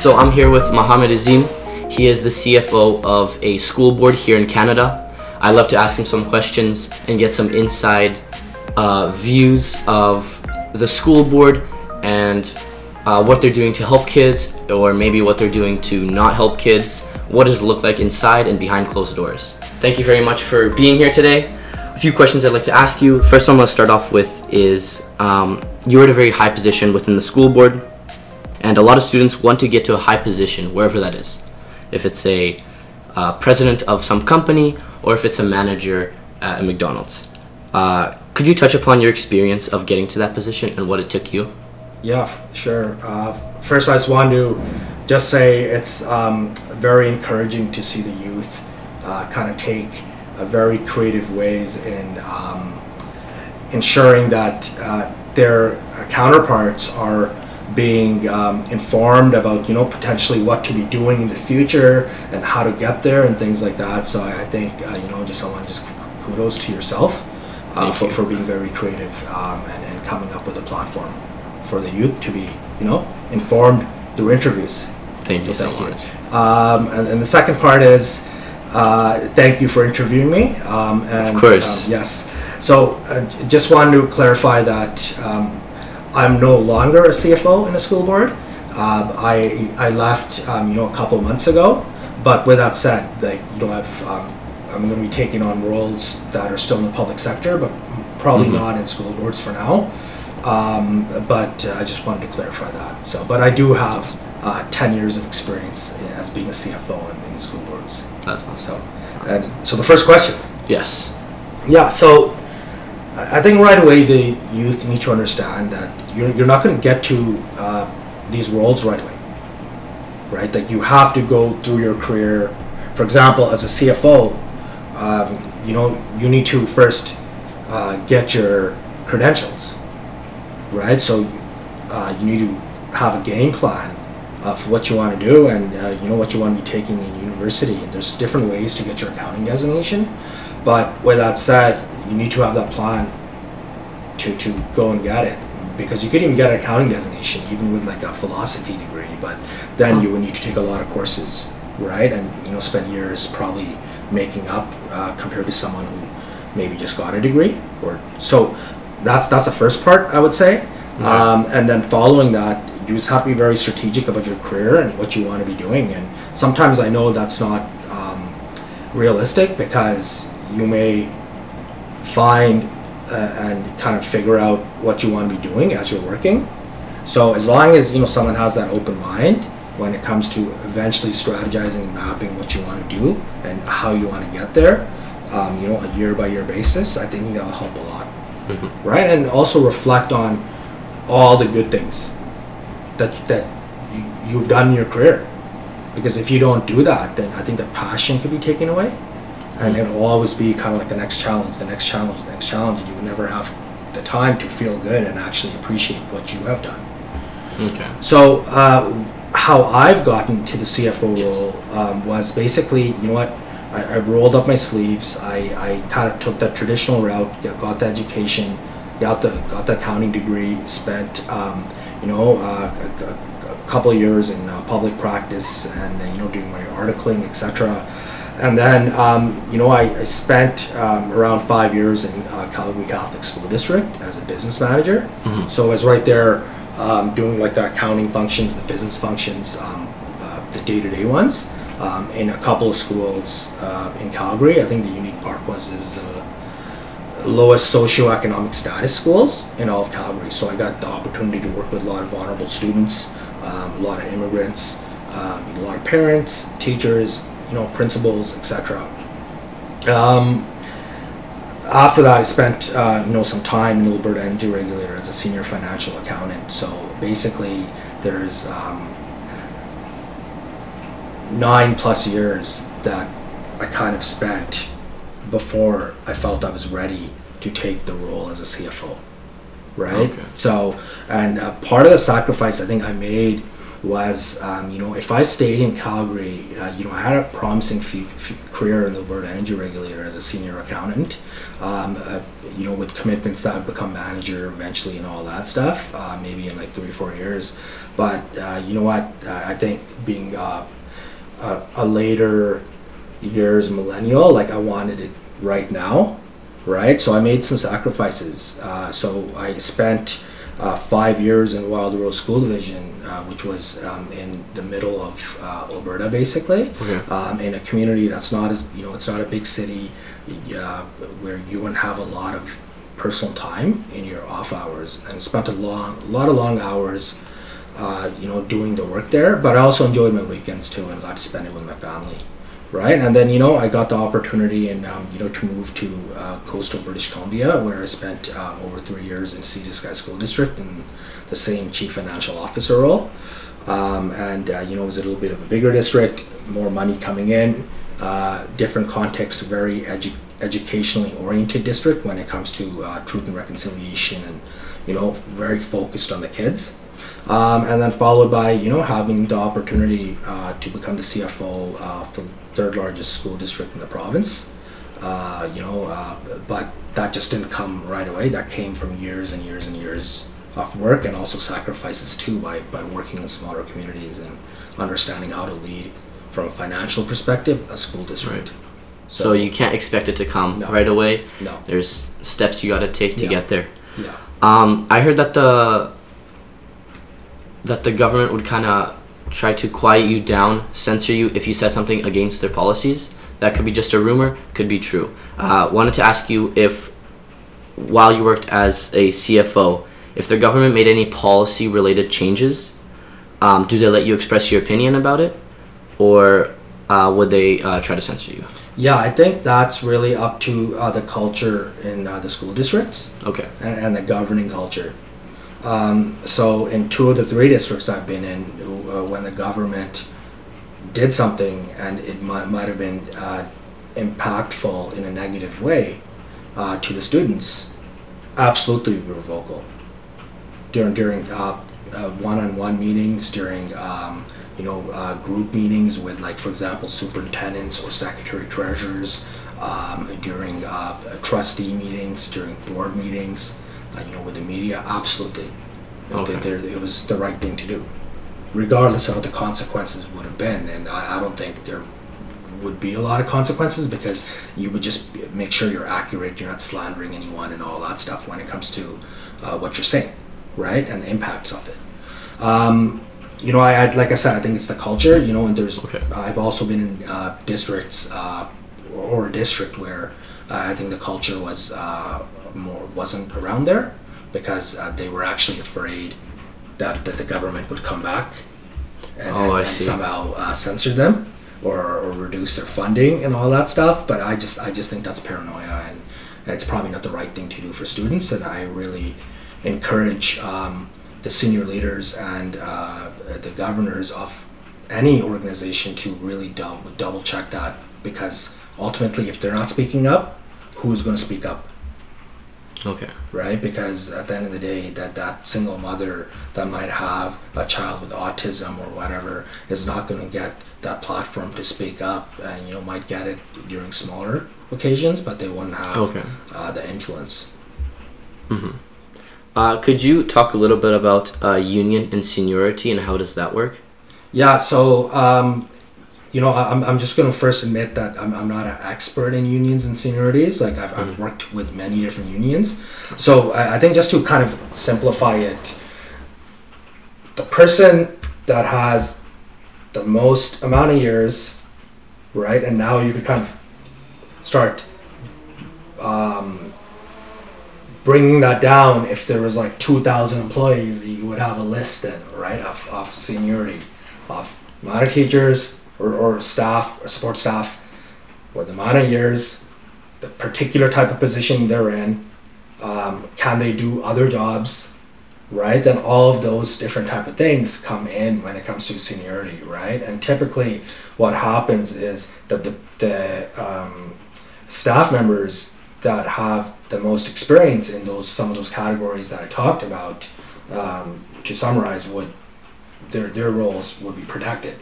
So I'm here with Mohammed Azim. He is the CFO of a school board here in Canada. I love to ask him some questions and get some inside uh, views of the school board and uh, what they're doing to help kids, or maybe what they're doing to not help kids. What does it look like inside and behind closed doors? Thank you very much for being here today. A few questions I'd like to ask you. First one I'm going to start off with is um, you're at a very high position within the school board and a lot of students want to get to a high position wherever that is. If it's a uh, president of some company or if it's a manager at mcdonald's. Uh, could you touch upon your experience of getting to that position and what it took you? Yeah, sure. Uh, first, I just want to just say it's um, very encouraging to see the youth uh, kind of take uh, very creative ways in um, ensuring that uh, their counterparts are being um, informed about you know potentially what to be doing in the future and how to get there and things like that. So I, I think uh, you know just I want to just kudos to yourself uh, for, you. for being very creative um, and, and coming up with a platform for the youth to be you know informed through interviews. thank you so thank you. much Um, and, and the second part is uh, thank you for interviewing me. Um, and, Of course. um, yes. So uh, just wanted to clarify that um, I'm no longer a CFO in a school board. Um, I I left um, you know a couple months ago. But with that said, like you know I've um, I'm going to be taking on roles that are still in the public sector, but probably Mhm. not in school boards for now. Um, but uh, I just wanted to clarify that. So, but I do have uh, 10 years of experience as being a CFO in, in school boards. that's awesome So, and so the first question. yes Yeah, so I think right away the youth need to understand that you're, you're not going to get to uh, these roles right away, right? That you have to go through your career. For example, as a CFO, um, you know, you need to first uh, get your credentials, right? So uh, you need to have a game plan of what you want to do and uh, you know what you want to be taking in university. And there's different ways to get your accounting designation. But with that said, you need to have that plan to, to go and get it. Because you could even get an accounting designation even with like a philosophy degree, but then you would need to take a lot of courses, right? And you know spend years probably making up uh, compared to someone who maybe just got a degree. Or so that's that's the first part I would say. Um, and then following that, you just have to be very strategic about your career and what you want to be doing. And sometimes I know that's not um, realistic because you may find uh, and kind of figure out what you want to be doing as you're working. So as long as you know someone has that open mind when it comes to eventually strategizing and mapping what you want to do and how you want to get there, um, you know, a year by year basis, I think that'll help a lot, Mhm. right? And also reflect on all the good things that that you've done in your career, because if you don't do that, then I think the passion could be taken away and it'll always be kind of like the next challenge, the next challenge, the next challenge, and you will never have the time to feel good and actually appreciate what you have done. okay So, uh, how I've gotten to the CFO Yes. role um, was basically, you know what, I, I rolled up my sleeves. I, I kind of took that traditional route, got, the education, got the got the accounting degree, spent um, you know uh, a, a- a couple of years in uh, public practice and uh, you know doing my articling, etc. And then um, you know I, I spent um, around five years in uh, Calgary Catholic School District as a business manager. Mhm. So I was right there um, doing like the accounting functions, the business functions, um, uh, the day-to-day ones um, in a couple of schools uh, in Calgary. I think the unique part was it was the lowest socioeconomic status schools in all of Calgary. So I got the opportunity to work with a lot of vulnerable students, um, a lot of immigrants, um, a lot of parents, teachers, you know, principals, etc. Um, after that, I spent uh, you know some time in the Alberta Energy Regulator as a senior financial accountant. So basically, there's um, nine plus years that I kind of spent before I felt I was ready to take the role as a CFO. Right. Okay. So, and uh, part of the sacrifice I think I made was, um, you know, if I stayed in Calgary, uh, you know, I had a promising f- f- career in the Alberta Energy Regulator as a senior accountant, um, uh, you know, with commitments that I'd become manager eventually and all that stuff, uh, maybe in like three or four years. But uh, you know what? I think being uh, a, a later years millennial, like I wanted it right now, right? So I made some sacrifices. Uh, so I spent uh, five years in Wild Rose School Division, uh, which was um, in the middle of uh, Alberta, basically, Okay. um, in a community that's not as you know, it's not a big city uh, where you wouldn't have a lot of personal time in your off hours, and spent a long, a lot of long hours. Uh, you know, doing the work there, but I also enjoyed my weekends too, and got to spend it with my family right? And then you know I got the opportunity and um, you know to move to uh, coastal British Columbia, where I spent um, over three years in Sea Sky School District in the same chief financial officer role. Um, and uh, you know it was a little bit of a bigger district, more money coming in, uh, different context, very edu- educationally oriented district when it comes to uh, truth and reconciliation, and you know very focused on the kids. Um, and then followed by you know having the opportunity uh, to become the CFO of the third largest school district in the province. Uh, you know, uh, but that just didn't come right away. That came from years and years and years of work and also sacrifices too by, by working in smaller communities and understanding how to lead from a financial perspective a school district. Right. So, you can't expect it to come No. right away. no, There's steps you got to take to Yeah. get there. yeah, Um, I heard that the that the government would kind of try to quiet you down, censor you if you said something against their policies. That could be just a rumor, could be true. Uh, wanted to ask you if, while you worked as a CFO, if the government made any policy related changes, um, do they let you express your opinion about it, or uh, would they uh, try to censor you? yeah. I think that's really up to uh, the culture in uh, the school districts. Okay. and, and the governing culture. Um, so in two of the three districts I've been in, uh, when the government did something and it might, might have been uh, impactful in a negative way uh, to the students, absolutely we were vocal. During during uh, uh, one-on-one meetings, during um, you know uh, group meetings with like for example superintendents or secretary treasurers, um, during uh, trustee meetings, during board meetings, uh, you know with the media, absolutely. Okay. There- it was the right thing to do regardless of what the consequences would have been. And I, I don't think there would be a lot of consequences because you would just make sure you're accurate, you're not slandering anyone and all that stuff when it comes to uh, what you're saying, right? And the impacts of it. Um, you know, I, I like I said, I think it's the culture. You know, and there's. Okay. I've also been in uh, districts uh, or a district where uh, I think the culture was uh, more wasn't around there because uh, they were actually afraid that, that the government would come back and, Oh, I and somehow uh, censor them or, or reduce their funding and all that stuff. But I just I just think that's paranoia and, and it's probably not the right thing to do for students. And I really encourage um, the senior leaders and uh, the governors of any organization to really double double check that because ultimately, if they're not speaking up, who's going to speak up? Okay. right because at the end of the day that that single mother that might have a child with autism or whatever is not going to get that platform to speak up and you know might get it during smaller occasions but they wouldn't have Okay. uh, the influence Uh, could you talk a little bit about uh, union and seniority and how does that work? yeah so um, you know I- I'm, I'm just going to first admit that I'm, I'm not an expert in unions and seniorities. Like I've, I've worked with many different unions. So I, I think just to kind of simplify it the person that has the most amount of years right and now you could kind of start um, bringing that down if there was like 2000 employees you would have a list then right of, of seniority of amount of teachers or, or staff or support staff with the amount of years the particular type of position they're in um, can they do other jobs right? Then all of those different type of things come in when it comes to seniority right? And typically what happens is that the, the um, staff members that have the most experience in those some of those categories that I talked about um, to summarize would their their roles would be protected,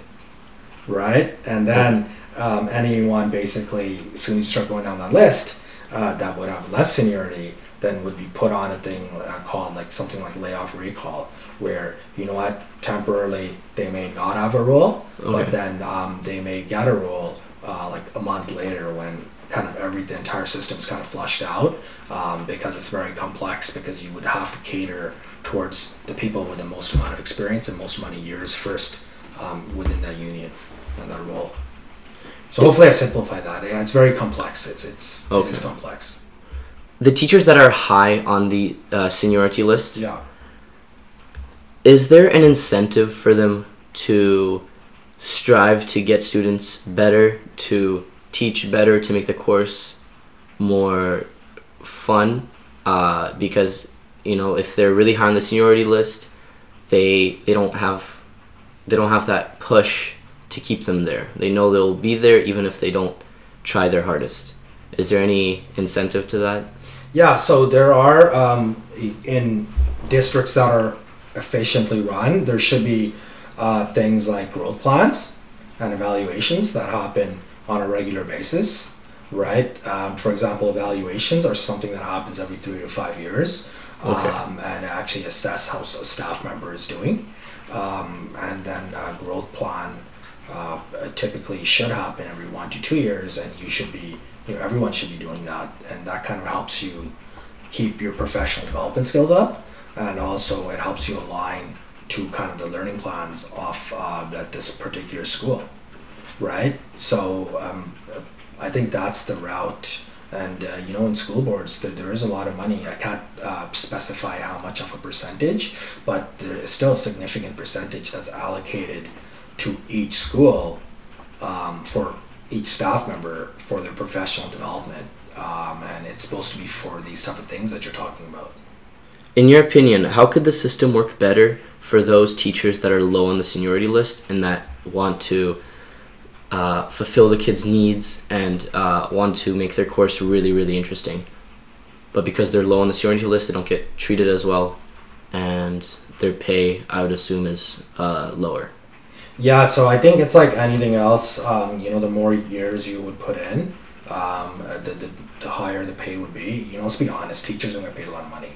right? And then um, anyone basically, as soon as you start going down that list, uh, that would have less seniority, then would be put on a thing uh, called like something like layoff recall, where you know what, temporarily they may not have a role, Okay. but then um, they may get a role uh, like a month later when kind of every the entire system's kind of flushed out um, because it's very complex because you would have to cater towards the people with the most amount of experience and most amount of years first um, within that union and that role. So hopefully I simplify that. Yeah, it's very complex. It's it's Okay. complex. The teachers that are high on the uh, seniority list, Yeah. is there an incentive for them to strive to get students better, to teach better, to make the course more fun? Uh, because you know, if they're really high on the seniority list, they they don't have they don't have that push to keep them there. They know they'll be there even if they don't try their hardest. Is there any incentive to that? Yeah, so there are um, in districts that are efficiently run, there should be uh, things like growth plans and evaluations that happen on a regular basis, right? Um, for example, evaluations are something that happens every three to five years, Okay. um, and actually assess how a staff member is doing, um, and then a growth plan uh, typically should happen every one to two years, and you should be, you know, everyone should be doing that, and that kind of helps you keep your professional development skills up, and also it helps you align to kind of the learning plans of uh, that this particular school, right? So um, I think that's the route. And uh, you know, in school boards, there, there is a lot of money. I can't uh, specify how much of a percentage, but there is still a significant percentage that's allocated to each school um, for each staff member for their professional development. Um, and it's supposed to be for these type of things that you're talking about. In your opinion, how could the system work better for those teachers that are low on the seniority list and that want to uh, fulfill the kids' needs and uh, want to make their course really, really interesting? But because they're low on the seniority list, they don't get treated as well, and their pay, I would assume, is uh, lower. Yeah, so I think it's like anything else. Um, you know, the more years you would put in, um, uh, the, the, the higher the pay would be. You know, let's be honest, teachers aren't get paid a lot of money,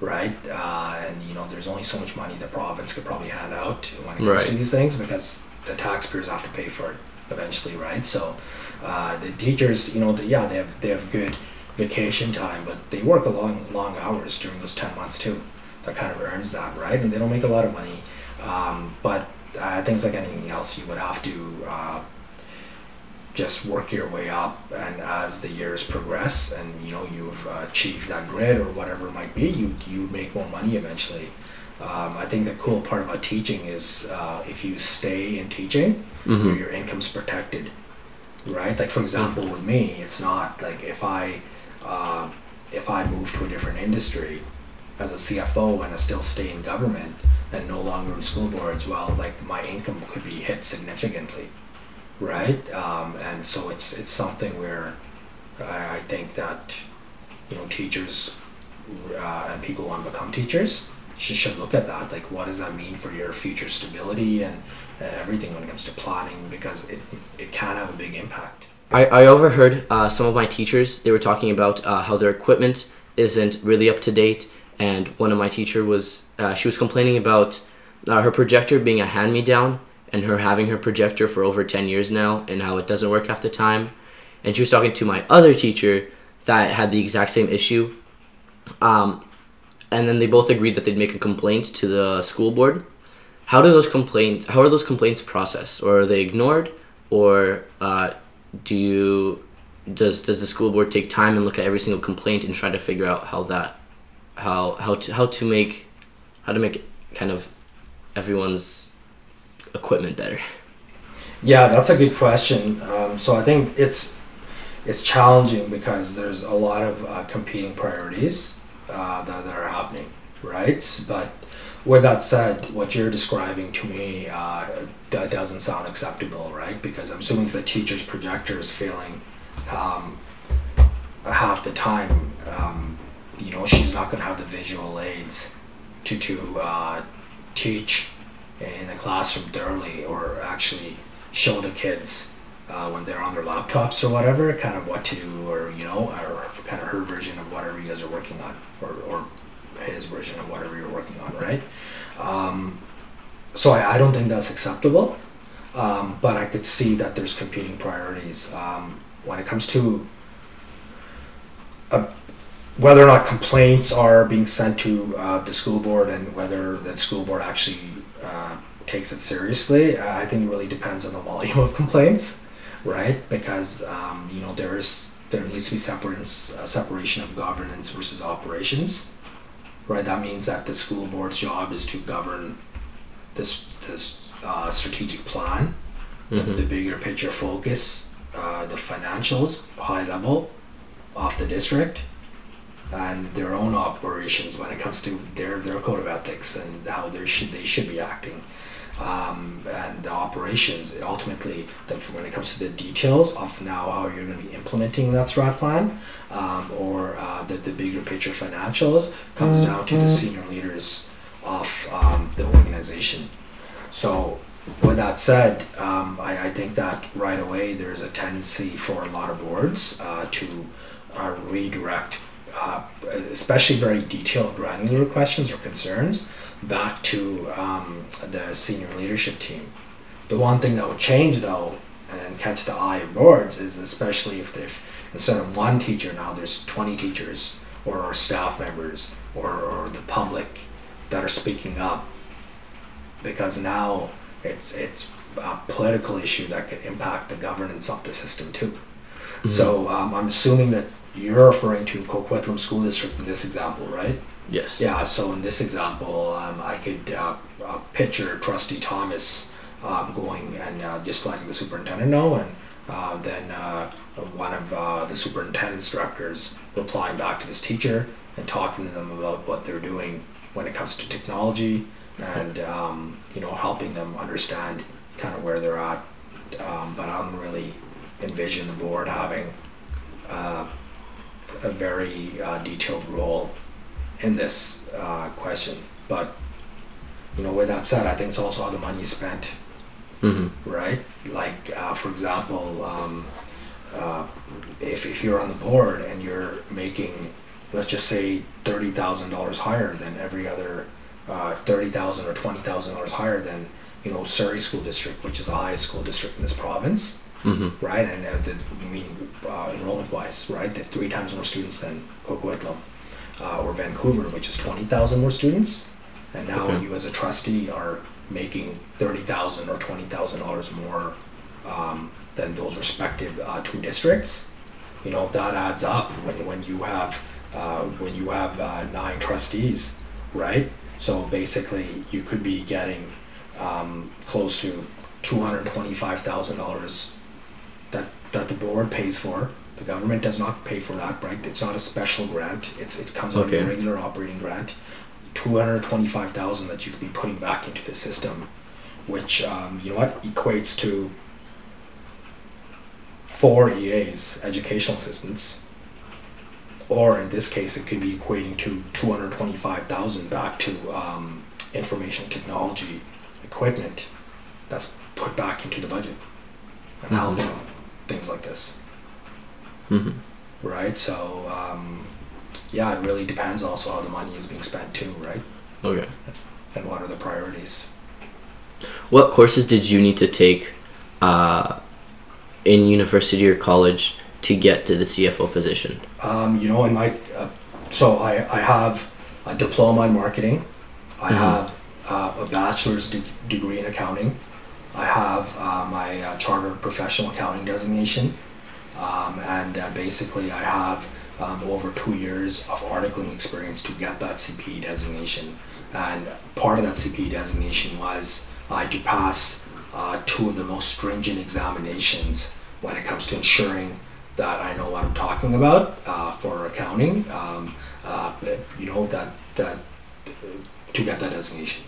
right? Uh, and you know, there's only so much money the province could probably hand out when it comes Right. to these things because the taxpayers have to pay for it eventually, right? So uh, the teachers, you know, the, yeah, they have they have good vacation time, but they work a long long hours during those ten months too. That kind of earns that, right? And they don't make a lot of money. Um, but uh, things like anything else, you would have to uh, just work your way up, and as the years progress, and you know you've uh, achieved that grid or whatever it might be, you you make more money eventually. Um, I think the cool part about teaching is uh, if you stay in teaching, Mhm. your, your income's protected, right? Like for example, with me, it's not like if I uh, if I move to a different industry as a CFO and I still stay in government and no longer in school boards, well, like my income could be hit significantly, right? Um, and so it's it's something where I, I think that you know teachers uh, and people want to become teachers should, should look at that. Like, what does that mean for your future stability and uh, everything when it comes to planning? Because it it can have a big impact. I, I overheard uh, some of my teachers they were talking about uh, how their equipment isn't really up to date and one of my teacher was uh, she was complaining about uh, her projector being a hand me down and her having her projector for over 10 years now and how it doesn't work half the time. And she was talking to my other teacher that had the exact same issue. Um, and then they both agreed that they'd make a complaint to the school board. How do those complaints how are those complaints processed? Or are they ignored? Or uh, do you does does the school board take time and look at every single complaint and try to figure out how that how how to how to make how to make kind of everyone's equipment better Yeah, that's a good question. Um, so I think it's it's challenging because there's a lot of uh, competing priorities uh, that, that are happening, right? But with that said, what you're describing to me uh, doesn't sound acceptable, right? Because I'm assuming the teacher's projector is failing um, half the time, um, you know, she's not going to have the visual aids to to uh, teach in the classroom thoroughly, or actually show the kids uh, when they're on their laptops or whatever, kind of what to do, or you know, or kind of her version of whatever you guys are working on, or, or his version of whatever you're working on, right? Um, so I, I don't think that's acceptable, um, but I could see that there's competing priorities um, when it comes to uh, whether or not complaints are being sent to uh, the school board and whether the school board actually uh, takes it seriously. uh, I think it really depends on the volume of complaints, right? Because um, you know there is there needs to be separate uh, separation of governance versus operations, right? That means that the school board's job is to govern this this uh, strategic plan, the, Mhm. the bigger picture focus, uh, the financials, high level, of the district, and their own operations when it comes to their their code of ethics and how they should they should be acting. Um, and the operations ultimately the, when it comes to the details of now how you're going to be implementing that strat plan um, or uh, the, the bigger picture financials comes down to the senior leaders of um, the organization so with that said um, I, I think that right away there's a tendency for a lot of boards uh, to uh, redirect uh, especially very detailed granular questions or concerns back to um, the senior leadership team. The one thing that would change though and catch the eye of boards is especially if if instead of one teacher now there's 20 teachers or, or staff members or, or the public that are speaking up because now it's it's a political issue that could impact the governance of the system too. So um, I'm assuming that you're referring to Coquitlam School District in this example, right? Yes. Yeah, so in this example, um, I could uh, uh, picture Trustee Thomas um, going and uh, just letting the superintendent know, and uh, then uh, one of uh, the superintendent's directors replying back to this teacher and talking to them about what they're doing when it comes to technology and um, you know helping them understand kind of where they're at. Um, but I don't really envision the board having uh, a very uh, detailed role in this uh, question. But you know, with that said, I think it's also how the money is spent, hmm right? Like, uh, for example, um, uh, if if you're on the board and you're making, let's just say, thirty thousand dollars higher than every other, uh, thirty thousand or twenty thousand dollars higher than you know Surrey School District, which is the highest school district in this province hmm right? And uh, the, I mean, uh, enrollment wise, right? They have three times more students than Coquitlam uh, or Vancouver, which is 20,000 more students. And now Okay. you, as a trustee, are making 30,000 or $20,000 more um, than those respective uh, two districts. You know, that adds up when, when you have uh, when you have uh, nine trustees, right? So basically, you could be getting um, close to two hundred twenty-five thousand dollars that the board pays for. The government does not pay for that, right? It's not a special grant. It's it comes out of a regular operating grant. Two hundred twenty-five thousand that you could be putting back into the system, which um, you know what equates to four EAs, educational assistants, or in this case, it could be equating to two hundred twenty-five thousand back to um, information technology equipment that's put back into the budget and Mhm. helping things like this, hmm right? So um, yeah, it really depends also how the money is being spent too, right? Okay. And what are the priorities? What courses did you need to take uh, in university or college to get to the CFO position? Um, you know, in my uh, so I, I have a diploma in marketing. I Mhm. have uh, a bachelor's de- degree in accounting. I have uh, my uh, chartered professional accounting designation, um, and uh, basically I have um, over two years of articling experience to get that CPA designation. And part of that CPA designation was I had to pass uh, two of the most stringent examinations when it comes to ensuring that I know what I'm talking about uh, for accounting. Um, uh, you know that that to get that designation.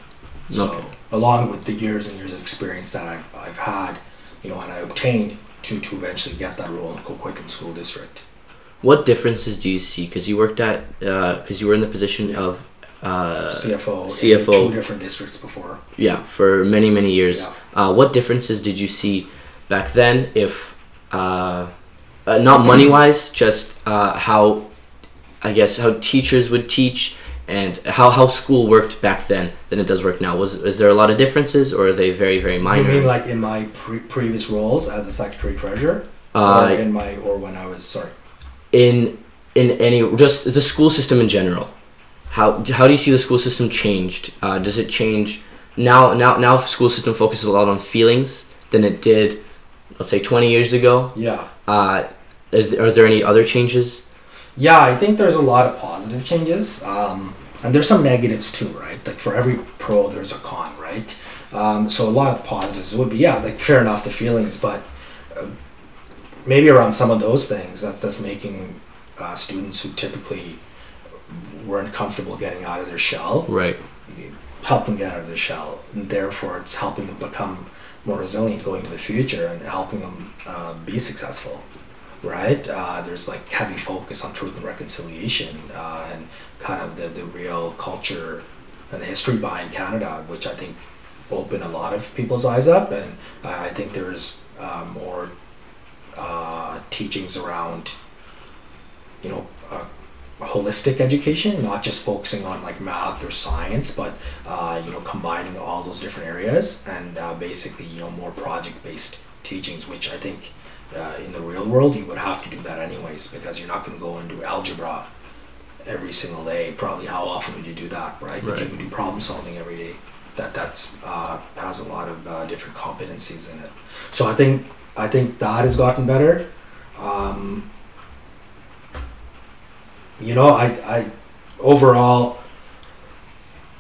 So Okay. along with the years and years of experience that I've, I've had, you know, and I obtained to, to eventually get that role in the Coquitlam School District. What differences do you see? Because you worked at, because you were in the position Yeah. of uh, CFO. in CFO. two different districts before. yeah, for many many years. Yeah. Uh, what differences did you see back then? If uh, uh, not money wise, just uh, how I guess how teachers would teach and how, how school worked back then than it does work now. Was is there a lot of differences, or are they very very minor? You mean like in my pre- previous roles as a secretary treasurer, Uh, or in my or when I was sorry. in in any just the school system in general how how do you see the school system changed uh, does it change now now now the school system focuses a lot on feelings than it did let's say 20 years ago Yeah. uh, is, are there any other changes Yeah, I think there's a lot of positive changes, um, and there's some negatives too, right? Like for every pro, there's a con, right? Um, so a lot of positives would be, yeah, like fair enough, the feelings, but uh, maybe around some of those things, that's that's making uh, students who typically weren't comfortable getting out of their shell right help them get out of their shell, and therefore it's helping them become more resilient going into the future and helping them uh, be successful. Right? Uh, there's like heavy focus on truth and reconciliation uh, and kind of the, the real culture and the history behind Canada, which I think opened a lot of people's eyes up. And I think there's uh, more uh, teachings around, you know, holistic education, not just focusing on like math or science, but uh, you know combining all those different areas and uh, basically you know more project-based teachings, which I think uh, in the real world you would have to do that anyways because you're not going to go and do algebra every single day. Probably how often would you do that, right? But you would do problem solving every day. That that's uh, has a lot of uh, different competencies in it. So I think I think that has gotten better. Um, you know, I, I overall,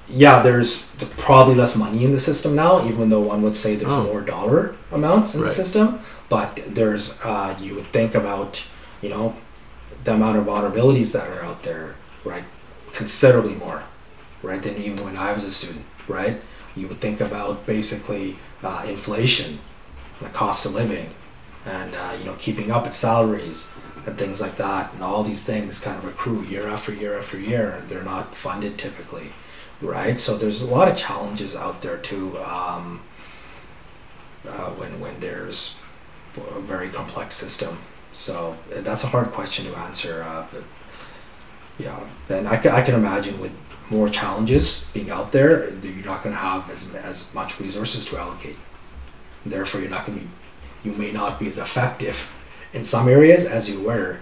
yeah, there's probably less money in the system now, even though one would say there's Oh. more dollar amounts in Right. the system. But there's, uh, you would think about, you know, the amount of vulnerabilities that are out there, right? Considerably more, right, than even when I was a student, right? You would think about basically uh, inflation, the cost of living, and uh, you know keeping up with salaries and things like that, and all these things kind of accrue year after year after year, and they're not funded typically, right? So there's a lot of challenges out there too. Um, uh, when when there's a very complex system, so uh, that's a hard question to answer. Uh, but yeah, and I I can imagine with more challenges being out there, you're not going to have as as much resources to allocate. Therefore, you're not going to you may not be as effective in some areas as you were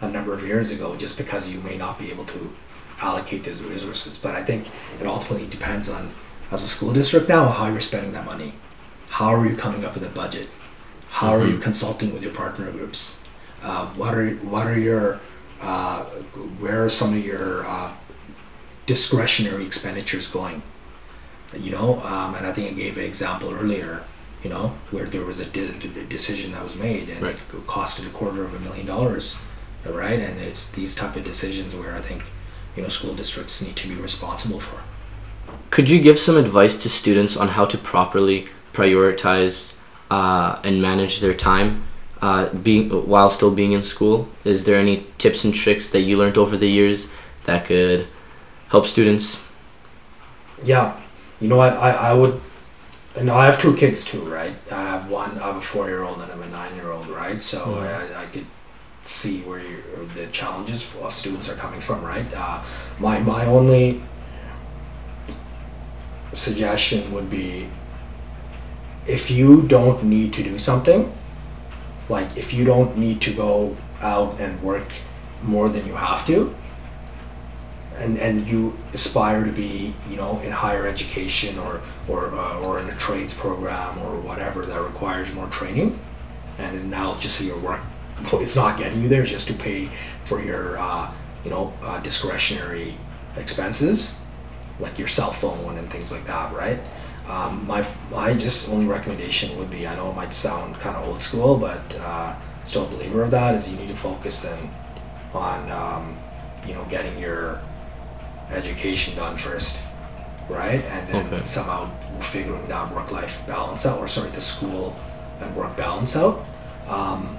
a number of years ago, just because you may not be able to allocate those resources. But I think it ultimately depends on, as a school district now, how you're spending that money. How are you coming up with a budget? How are you Mhm. consulting with your partner groups? Uh, what are what are your uh, where are some of your uh, discretionary expenditures going? You know, um, and I think I gave an example earlier. You know, where there was a de- de- decision that was made and Right. it costed a quarter of a million dollars, right? And it's these type of decisions where I think you know school districts need to be responsible for. could you give some advice to students on how to properly prioritize uh, and manage their time uh, being while still being in school is there any tips and tricks that you learned over the years that could help students Yeah, you know what? I, I would, and I have two kids too, right? I have one, I have a four year old and I have a nine year old, right? So Mhm. I, I could see where the challenges of students are coming from, right? Uh, my, my only suggestion would be if you don't need to do something, like if you don't need to go out and work more than you have to, and and you aspire to be you know in higher education or or uh, or in a trades program or whatever that requires more training and now just so your work it's not getting you there just to pay for your uh, you know uh, discretionary expenses like your cell phone and things like that right um, my my just only recommendation would be I know it might sound kind of old school but uh, still a believer of that is you need to focus then on um, you know getting your education done first, right? And then Okay. somehow figuring that work-life balance out, or sorry, the school and work balance out. Um,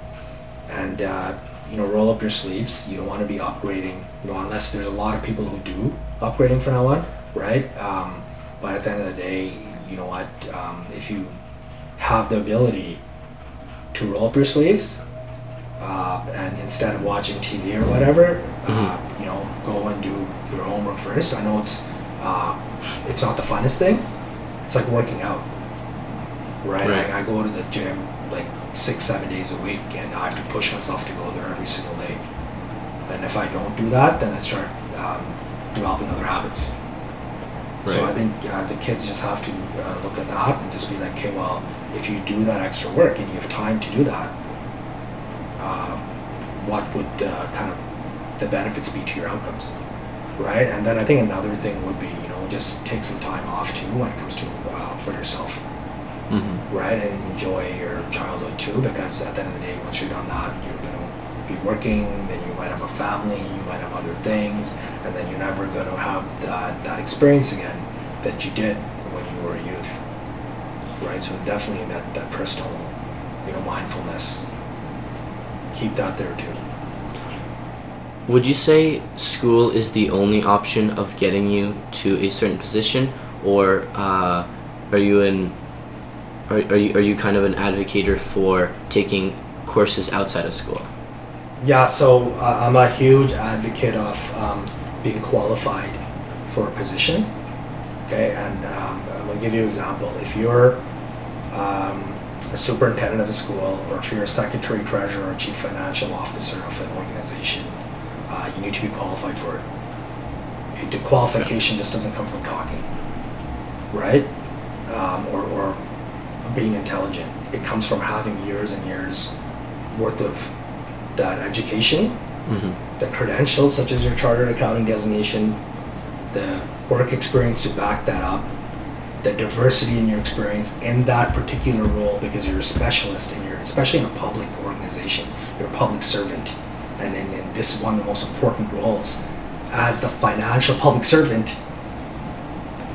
and uh, you know, roll up your sleeves. You don't want to be upgrading, you know, unless there's a lot of people who do upgrading from now on, right? Um, but at the end of the day, you know what? Um, if you have the ability to roll up your sleeves, uh, and instead of watching TV or whatever, uh, you know, go and do your homework first. I know it's uh, it's not the funnest thing. It's like working out, right? Right. I, I go to the gym like six, seven days a week, and I have to push myself to go there every single day. And if I don't do that, then I start um, developing other habits. So I think uh, the kids just have to uh, look at that and just be like, okay, well, if you do that extra work and you have time to do that, uh, what would uh, kind of the benefits be to your outcomes, right? And then I think another thing would be, you know, just take some time off too when it comes to uh, for yourself, hmm right? And enjoy your childhood too, because at the end of the day, once you're done that, you're be working, then you might have a family, you might have other things, and then you're never gonna have that, that experience again that you did when you were a youth, right? So definitely that, that personal, you know, mindfulness, keep that there too. Would you say school is the only option of getting you to a certain position, or uh, are you in? Are, are you are you kind of an advocator for taking courses outside of school? Yeah, so uh, I'm a huge advocate of um, being qualified for a position. Okay, and um, I'm gonna give you an example. If you're um, a superintendent of a school, or if you're a secretary, treasurer, or chief financial officer of an organization, uh, you need to be qualified for it. The qualification just doesn't come from talking, right? Um, or, or being intelligent. It comes from having years and years worth of that education Mm-hmm. the credentials such as your chartered accounting designation, the work experience to back that up, the diversity in your experience in that particular role because you're a specialist and you're especially in a public organization, you're a public servant. And, and, and this is one of the most important roles as the financial public servant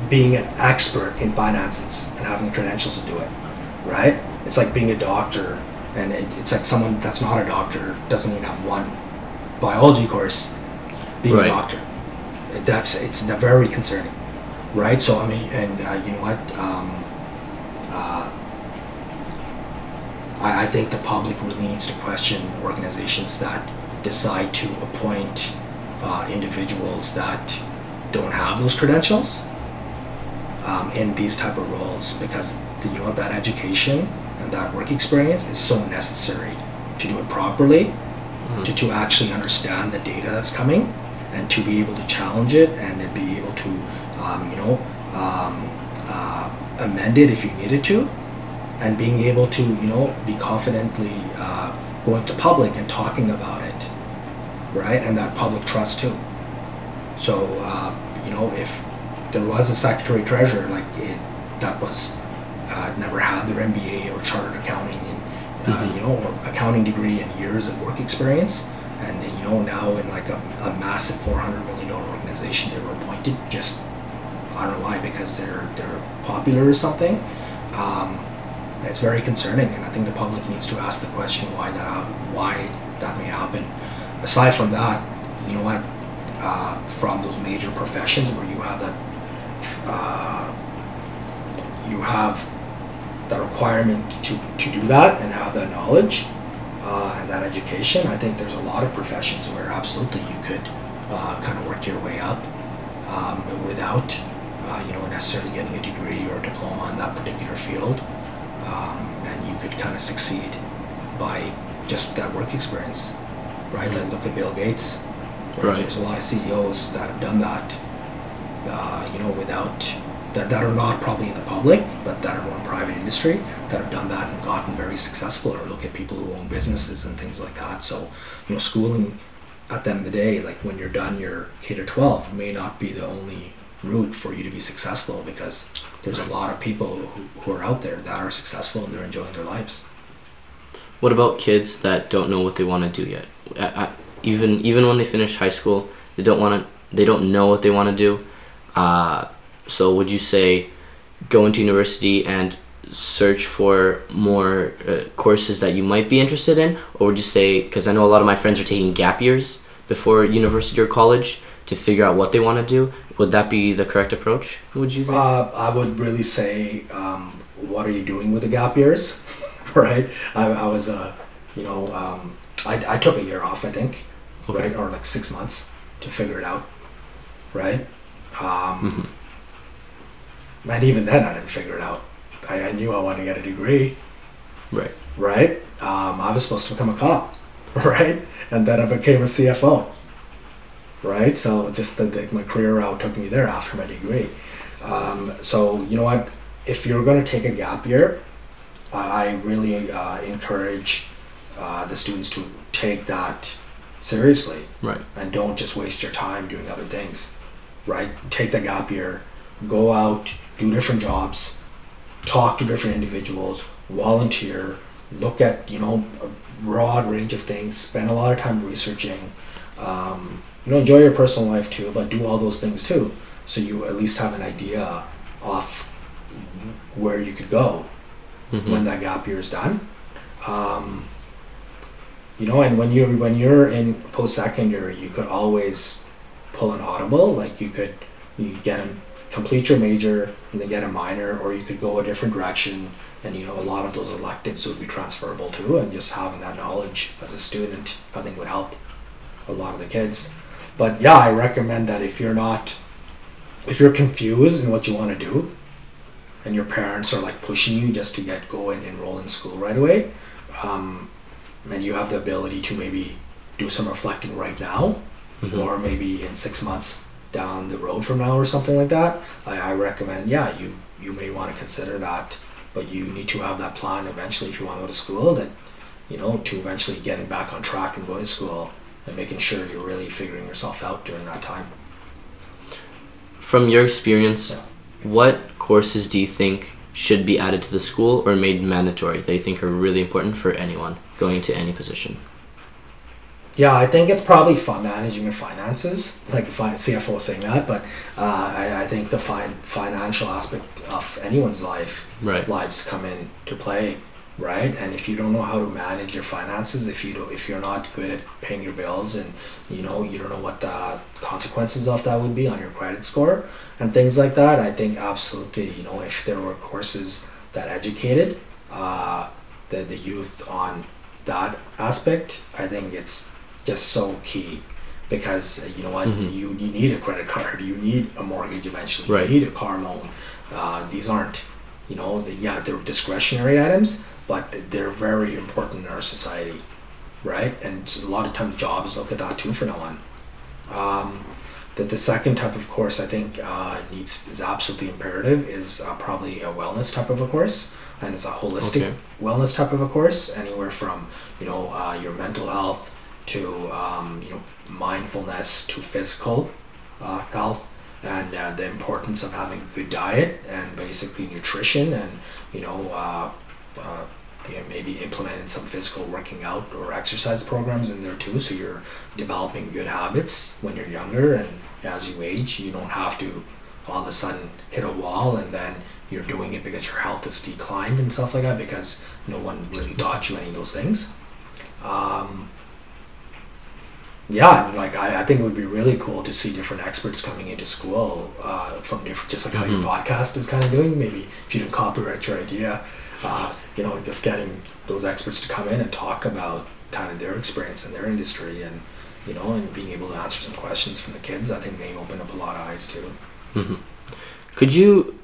being an expert in finances and having the credentials to do it, right? It's like being a doctor, and it, it's like someone that's not a doctor doesn't even have one biology course being Right. a doctor. That's it's very concerning, right? So I mean, and uh, you know what? Um, uh, I, I think the public really needs to question organizations that decide to appoint uh, individuals that don't have those credentials um, in these type of roles because the, you know that education that work experience is so necessary to do it properly to, to actually understand the data that's coming and to be able to challenge it and to be able to um, you know um, uh, amend it if you needed to and being able to you know be confidently uh, going to public and talking about it right? And that public trust too. So uh, you know if there was a secretary treasurer like it, that was uh, never had their MBA or chartered accounting and uh, Mhm. you know or accounting degree and years of work experience. And you know now in like a, a massive 400 million dollar organization they were appointed just I don't know why because they're they're popular or something. Um, it's very concerning and I think the public needs to ask the question why that why that may happen. Aside from that you know what? Uh, from those major professions where you have that uh, you have that requirement to, to do that and have that knowledge uh, and that education, I think there's a lot of professions where absolutely you could uh, kind of work your way up um, without uh, you know necessarily getting a degree or diploma in that particular field, um, and you could kind of succeed by just that work experience, right? Like look at Bill Gates. Right. There's a lot of CEOs that have done that, uh, you know, without that, that are not probably in the public, but that are more in private industry that have done that and gotten very successful. Or look at people who own businesses and things like that. So, you know, schooling at the end of the day, like when you're done your K to 12, may not be the only route for you to be successful because there's a lot of people who, who are out there that are successful and they're enjoying their lives. What about kids that don't know what they want to do yet? I, I, even even when they finish high school, they don't want to. They don't know what they want to do. Uh, so would you say going to university and search for more uh, courses that you might be interested in, or would you say because I know a lot of my friends are taking gap years before university or college to figure out what they want to do? Would that be the correct approach? Would you think? Uh, I would really say, um, what are you doing with the gap years, right? I, I was, uh, you know, um, I, I took a year off, I think, Okay. right, or like six months to figure it out, right? Um, And even then, I didn't figure it out. I, I knew I wanted to get a degree, right. right? Um, I was supposed to become a cop, right? And then I became a CFO, right? So just the, the, my career route took me there after my degree. Um, so you know what? If you're going to take a gap year, I I really uh, encourage uh, the students to take that seriously Right. and don't just waste your time doing other things, right? Take the gap year, go out, do different jobs, talk to different individuals, volunteer, look at you know a broad range of things, spend a lot of time researching. Um, you know, enjoy your personal life too, but do all those things too, so you at least have an idea of where you could go Mhm. when that gap year is done. Um, you know, and when you're when you're in post secondary, you could always pull an audible. Like you could you get a complete your major and then get a minor, or you could go a different direction. And you know, a lot of those electives would be transferable too. And just having that knowledge as a student, I think, would help a lot of the kids. But yeah, I recommend that if you're not, if you're confused in what you want to do, and your parents are like pushing you just to get go and enroll in school right away, um, and you have the ability to maybe do some reflecting right now, Mhm. or maybe in six months down the road from now or something like that, I, I recommend yeah you you may want to consider that, but you need to have that plan eventually if you want to go to school that you know to eventually getting back on track and going to school and making sure you're really figuring yourself out during that time. From your experience, Yeah. what courses do you think should be added to the school or made mandatory that you think are really important for anyone going into any position? Yeah, I think it's probably fun managing your finances. Like if CFO saying that, but uh, I, I think the fin- financial aspect of anyone's life Right. lives come in to play, right? And if you don't know how to manage your finances, if you don't, if you're not good at paying your bills, and you know you don't know what the consequences of that would be on your credit score and things like that, I think absolutely, you know, if there were courses that educated uh, the the youth on that aspect, I think it's just so key because uh, you know what Mhm. you, you need a credit card you need a mortgage eventually Right. you need a car loan uh, these aren't you know the, yeah they're discretionary items but they're very important in our society right and a lot of times jobs look at that too for no one um, that the second type of course I think uh, needs is absolutely imperative is uh, probably a wellness type of a course and it's a holistic Okay. wellness type of a course anywhere from you know uh, your mental health to um, you know mindfulness to physical uh, health and uh, the importance of having a good diet and basically nutrition and you know uh, uh, yeah, maybe implementing some physical working out or exercise programs in there too so you're developing good habits when you're younger and as you age you don't have to all of a sudden hit a wall and then you're doing it because your health is declined and stuff like that because no one really taught you any of those things. Um, yeah, and, like I, I think it would be really cool to see different experts coming into school uh, from different, just like how your Mhm. podcast is kind of doing. Maybe if you don't copyright your idea, uh, you know, just getting those experts to come in and talk about kind of their experience in their industry and you know, and being able to answer some questions from the kids, I think may open up a lot of eyes too. hmm Could you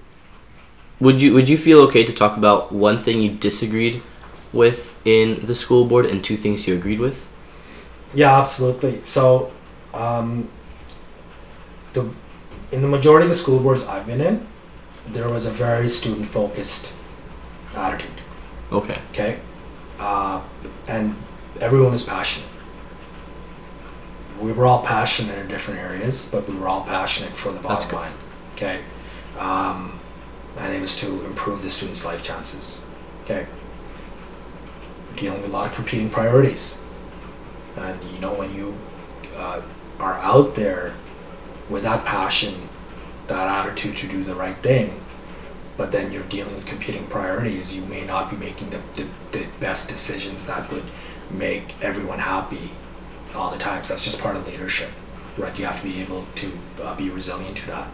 would you would you feel okay to talk about one thing you disagreed with in the school board and two things you agreed with? Yeah, absolutely. So, um, the in the majority of the school boards I've been in, there was a very student focused attitude. Okay. Okay, uh, and everyone was passionate. We were all passionate in different areas, but we were all passionate for the That's bottom good. line. Okay, um, and it was to improve the students' life chances. Okay, we're dealing with a lot of competing priorities, and you know when you uh, are out there with that passion, that attitude to do the right thing, but then you're dealing with competing priorities. You may not be making the, the, the best decisions that would make everyone happy all the time. So that's just part of leadership, right? You have to be able to uh, be resilient to that.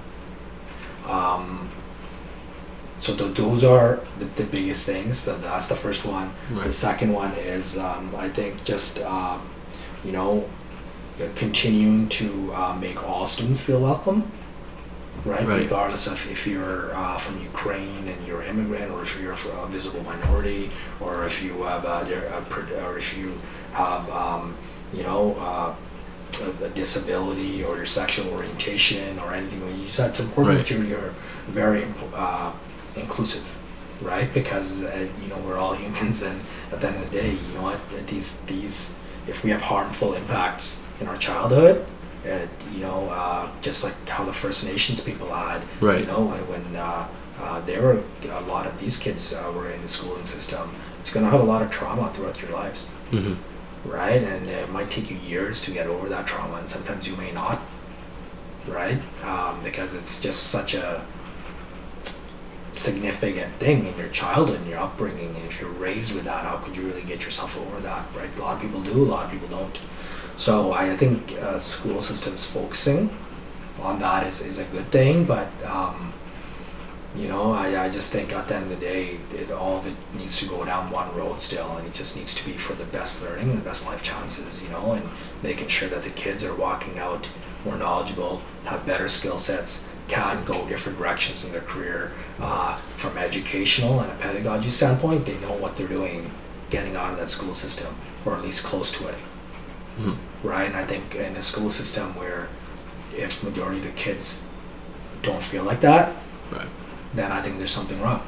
Um, so th- those are the, the biggest things. So that's the first one. The second one is um, I think just um, you know uh, continuing to uh, make all students feel welcome, right? Right. Regardless of if you're uh, from Ukraine and you're an immigrant, or if you're a visible minority, or if you have a, or if you have um, you know. Uh, a, a disability or your sexual orientation or anything you said it's important Right. that you're, you're very uh, inclusive right because uh, you know we're all humans and at the end of the day you know what these these if we have harmful impacts in our childhood you know uh, just like how the first nations people had Right. you know when uh, uh, there were a lot of these kids uh, were in the schooling system it's going to have a lot of trauma throughout your lives hmm right? And it might take you years to get over that trauma, and sometimes you may not, right? Um, because it's just such a significant thing in your childhood and your upbringing. And if you're raised with that, how could you really get yourself over that, right? A lot of people do, a lot of people don't. So I think uh, school systems focusing on that is, is a good thing, but um, you know, I, I just think at the end of the day, it, all of it needs to go down one road still, and it just needs to be for the best learning and the best life chances, you know, and making sure that the kids are walking out more knowledgeable, have better skill sets, can go different directions in their career. Uh, from educational and a pedagogy standpoint, they know what they're doing getting out of that school system, or at least close to it Mhm. right? And I think in a school system where if majority of the kids don't feel like that, Right. then I think there's something wrong,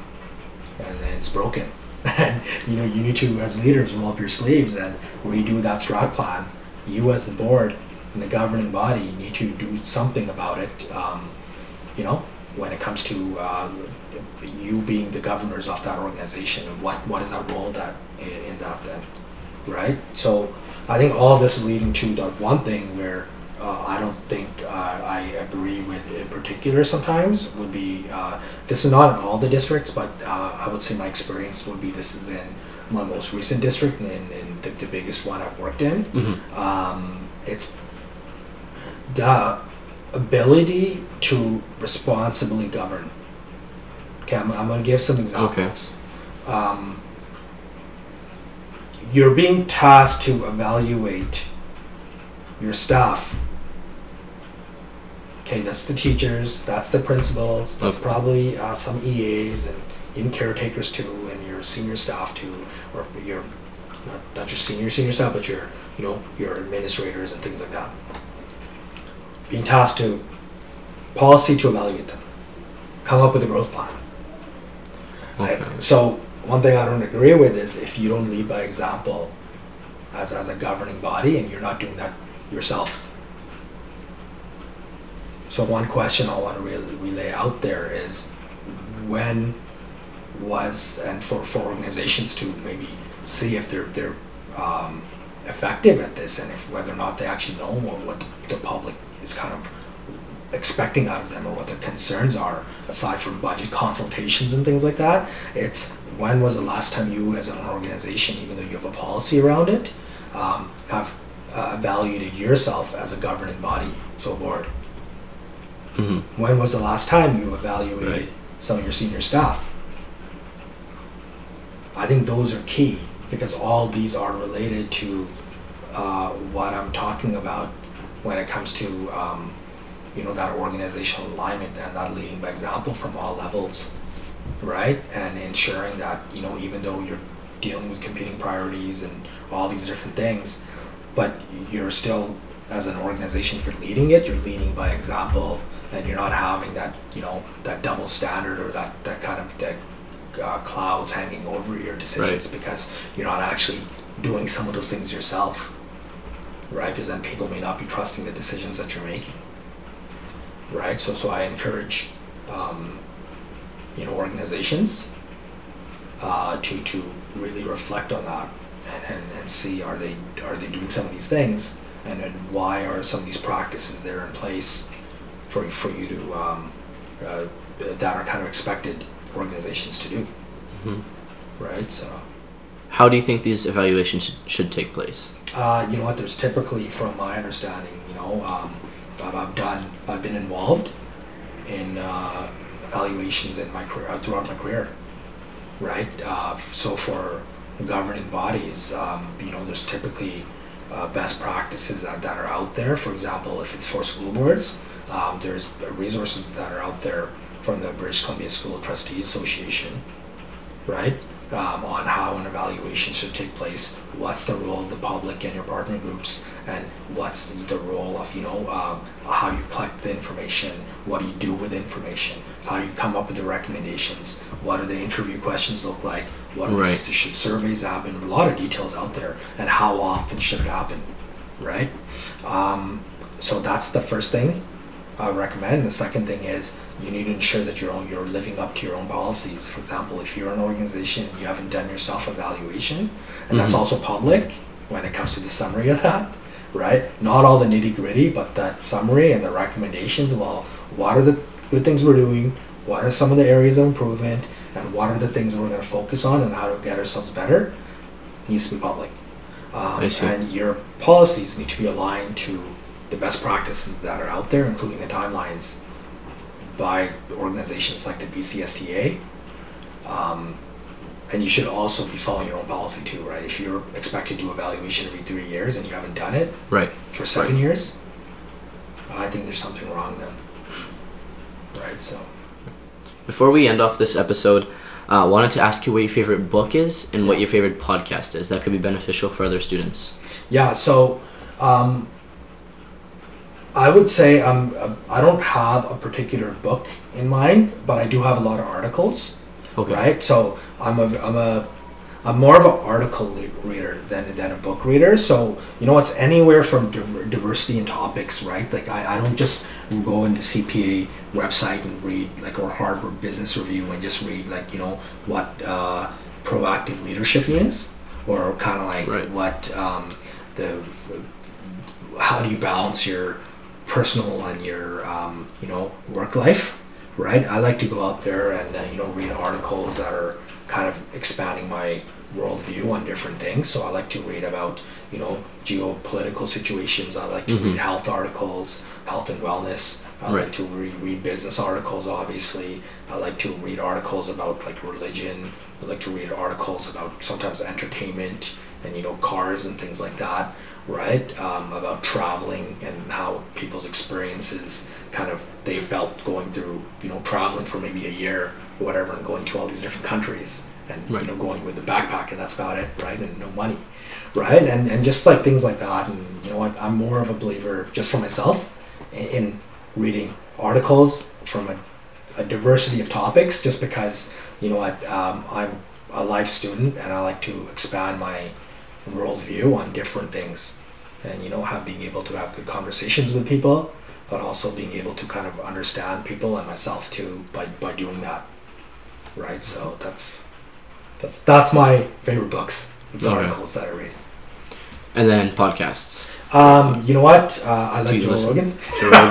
and then it's broken. And you know, you need to, as leaders, roll up your sleeves and redo that strat plan. You, as the board and the governing body, need to do something about it. Um, you know, when it comes to uh, you being the governors of that organization, and what what is that role that in, that then, right? So I think all this is leading to the one thing where uh, I don't think uh, I agree with in particular sometimes would be uh, this is not in all the districts, but uh, I would say my experience would be this is in my most recent district and the, the biggest one I've worked in. hmm Um, it's the ability to responsibly govern. Okay, I'm, I'm going to give some examples. Um, you're being tasked to evaluate your staff. Okay, that's the teachers, that's the principals, that's Okay. probably uh, some EAs and even caretakers too, and your senior staff too, or your not, not just senior senior staff, but your you know your administrators and things like that. Being tasked to policy to evaluate them, come up with a growth plan. I- so one thing I don't agree with is if you don't lead by example as, as a governing body and you're not doing that yourselves. So one question I want to really relay out there is when was and for, for organizations to maybe see if they're they're um, effective at this and if whether or not they actually know what, what the public is kind of expecting out of them or what their concerns are aside from budget consultations and things like that. It's when was the last time you as an organization even though you have a policy around it um, have uh, evaluated yourself as a governing body so a board? Hmm when was the last time you evaluated Right. some of your senior staff? I think those are key because all these are related to uh, what i'm talking about when it comes to um, you know that organizational alignment and that leading by example from all levels right? And ensuring that you know even though you're dealing with competing priorities and all these different things but you're still as an organization for leading it you're leading by example and you're not having that you know that double standard or that that kind of that uh, clouds hanging over your decisions because you're not actually doing some of those things yourself right because then people may not be trusting the decisions that you're making right so so i encourage um, you know organizations uh, to to really reflect on that and, and, and see are they are they doing some of these things and then why are some of these practices there in place for for you to um, uh, that are kind of expected organizations to do. Mhm. Right. So. How do you think these evaluations should take place? Uh, you know what? There's typically, from my understanding, you know, um, I've, I've done, I've been involved in uh, evaluations in my career uh, throughout my career, right? Uh, so for governing bodies, um, you know, there's typically uh, best practices that, that are out there. For example, if it's for school boards, um, there's resources that are out there from the British Columbia School Trustees Association, right? Um, on how an evaluation should take place, what's the role of the public and your partner groups, and what's the, the role of, you know, um, how do you collect the information, what do you do with the information, how do you come up with the recommendations, what do the interview questions look like, what Right. should surveys happen, a lot of details out there, and how often should it happen, right? Um, so that's the first thing I recommend. The second thing is you need to ensure that you're own, you're living up to your own policies. For example, if you're an organization you haven't done your self evaluation, and that's Mhm. also public when it comes to the summary of that, right? Not all the nitty gritty, but that summary and the recommendations. Well, what are the good things we're doing? What are some of the areas of improvement? And what are the things we're going to focus on and how to get ourselves better? Needs to be public. Um, and your policies need to be aligned to the best practices that are out there, including the timelines by organizations like the BCSTA. Um, and you should also be following your own policy too, right? If you're expected to do evaluation every three years and you haven't done it Right. for seven Right. years, I think there's something wrong then. Right, so. Before we end off this episode, I uh, wanted to ask you what your favorite book is and what your favorite podcast is. That could be beneficial for other students. Yeah, so um, I would say uh, I don't have a particular book in mind, but I do have a lot of articles. Okay. right? So I'm a I'm a I'm more of an article reader than than a book reader. So you know, it's anywhere from diver- diversity in topics, right? Like I, I don't just go into CPA website and read like or Harvard Business Review and just read like you know what uh, proactive leadership means or kind of like Right. what um, the how do you balance your personal and your um, you know work life right? I like to go out there and uh, you know read articles that are kind of expanding my worldview on different things. So i like to read about you know geopolitical situations. I like to Mhm. read health articles health and wellness. I Right. like to re- read business articles obviously. I like to read articles about like religion. I like to read articles about sometimes entertainment and you know cars and things like that right um, about traveling and how people's experiences kind of they felt going through you know traveling for maybe a year or whatever and going to all these different countries and Right. you know going with the backpack and that's about it right and no money right and and just like things like that and you know what i'm more of a believer just for myself in, in reading articles from a, a diversity of topics just because you know what um, i'm a life student and i like to expand my worldview on different things and you know have being able to have good conversations with people but also being able to kind of understand people and myself too by, by doing that right so that's that's that's my favorite books it's Okay. articles that i read And then podcasts. um, you know what uh, i like joe listen? rogan Joe Rogan?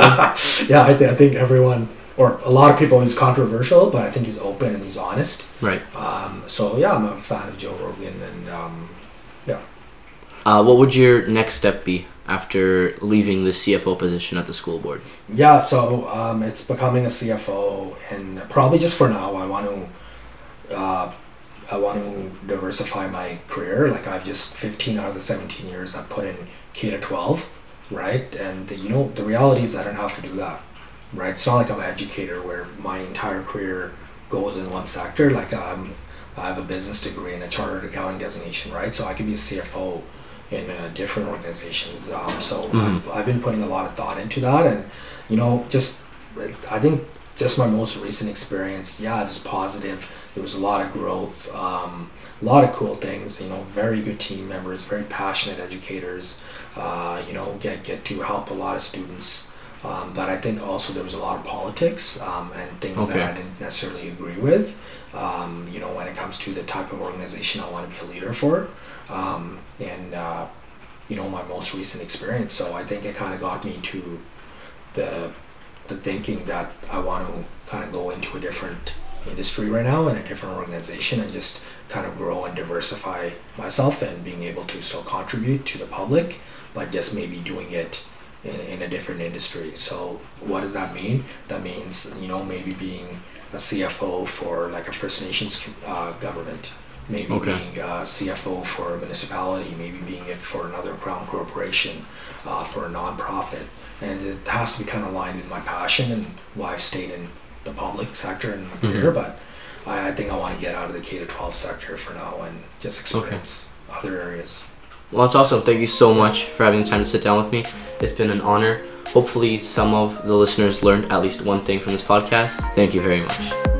yeah I, th- I think everyone or a lot of people he's controversial but i think he's open and he's honest right. um, so yeah i'm a fan of joe rogan and um, Uh, what would your next step be after leaving the CFO position at the school board? Yeah, so um, it's becoming a CFO, and probably just for now, I want to, uh, I want to diversify my career. Like I've just 15 out of the 17 years I've put in K to 12, right? And the, you know the reality is I don't have to do that, right? It's not like I'm an educator where my entire career goes in one sector. Like I'm, I have a business degree and a chartered accounting designation, right? So I could be a CFO in uh, different organizations. Um, so Mhm. I've, I've been putting a lot of thought into that, and you know, just I think just my most recent experience, yeah, it was positive. There was a lot of growth, um, a lot of cool things. You know, very good team members, very passionate educators. Uh, you know, get get to help a lot of students. Um, but I think also there was a lot of politics um, and things Okay. that I didn't necessarily agree with. Um, you know, when it comes to the type of organization I want to be a leader for, um, and uh, you know my most recent experience. So I think it kind of got me to the the thinking that I want to kind of go into a different industry right now in a different organization and just kind of grow and diversify myself and being able to still contribute to the public, but just maybe doing it in, in a different industry. So what does that mean? That means you know maybe being a CFO for like a First Nations uh, government, maybe Okay. being a CFO for a municipality, maybe being it for another crown corporation, uh, for a nonprofit, and it has to be kind of aligned with my passion and why I've stayed in the public sector in my career. But I, I think I want to get out of the K to 12 sector for now and just experience other areas. Well, that's awesome. Thank you so much for having the time to sit down with me. It's been an honor. Hopefully, some of the listeners learned at least one thing from this podcast. Thank you very much.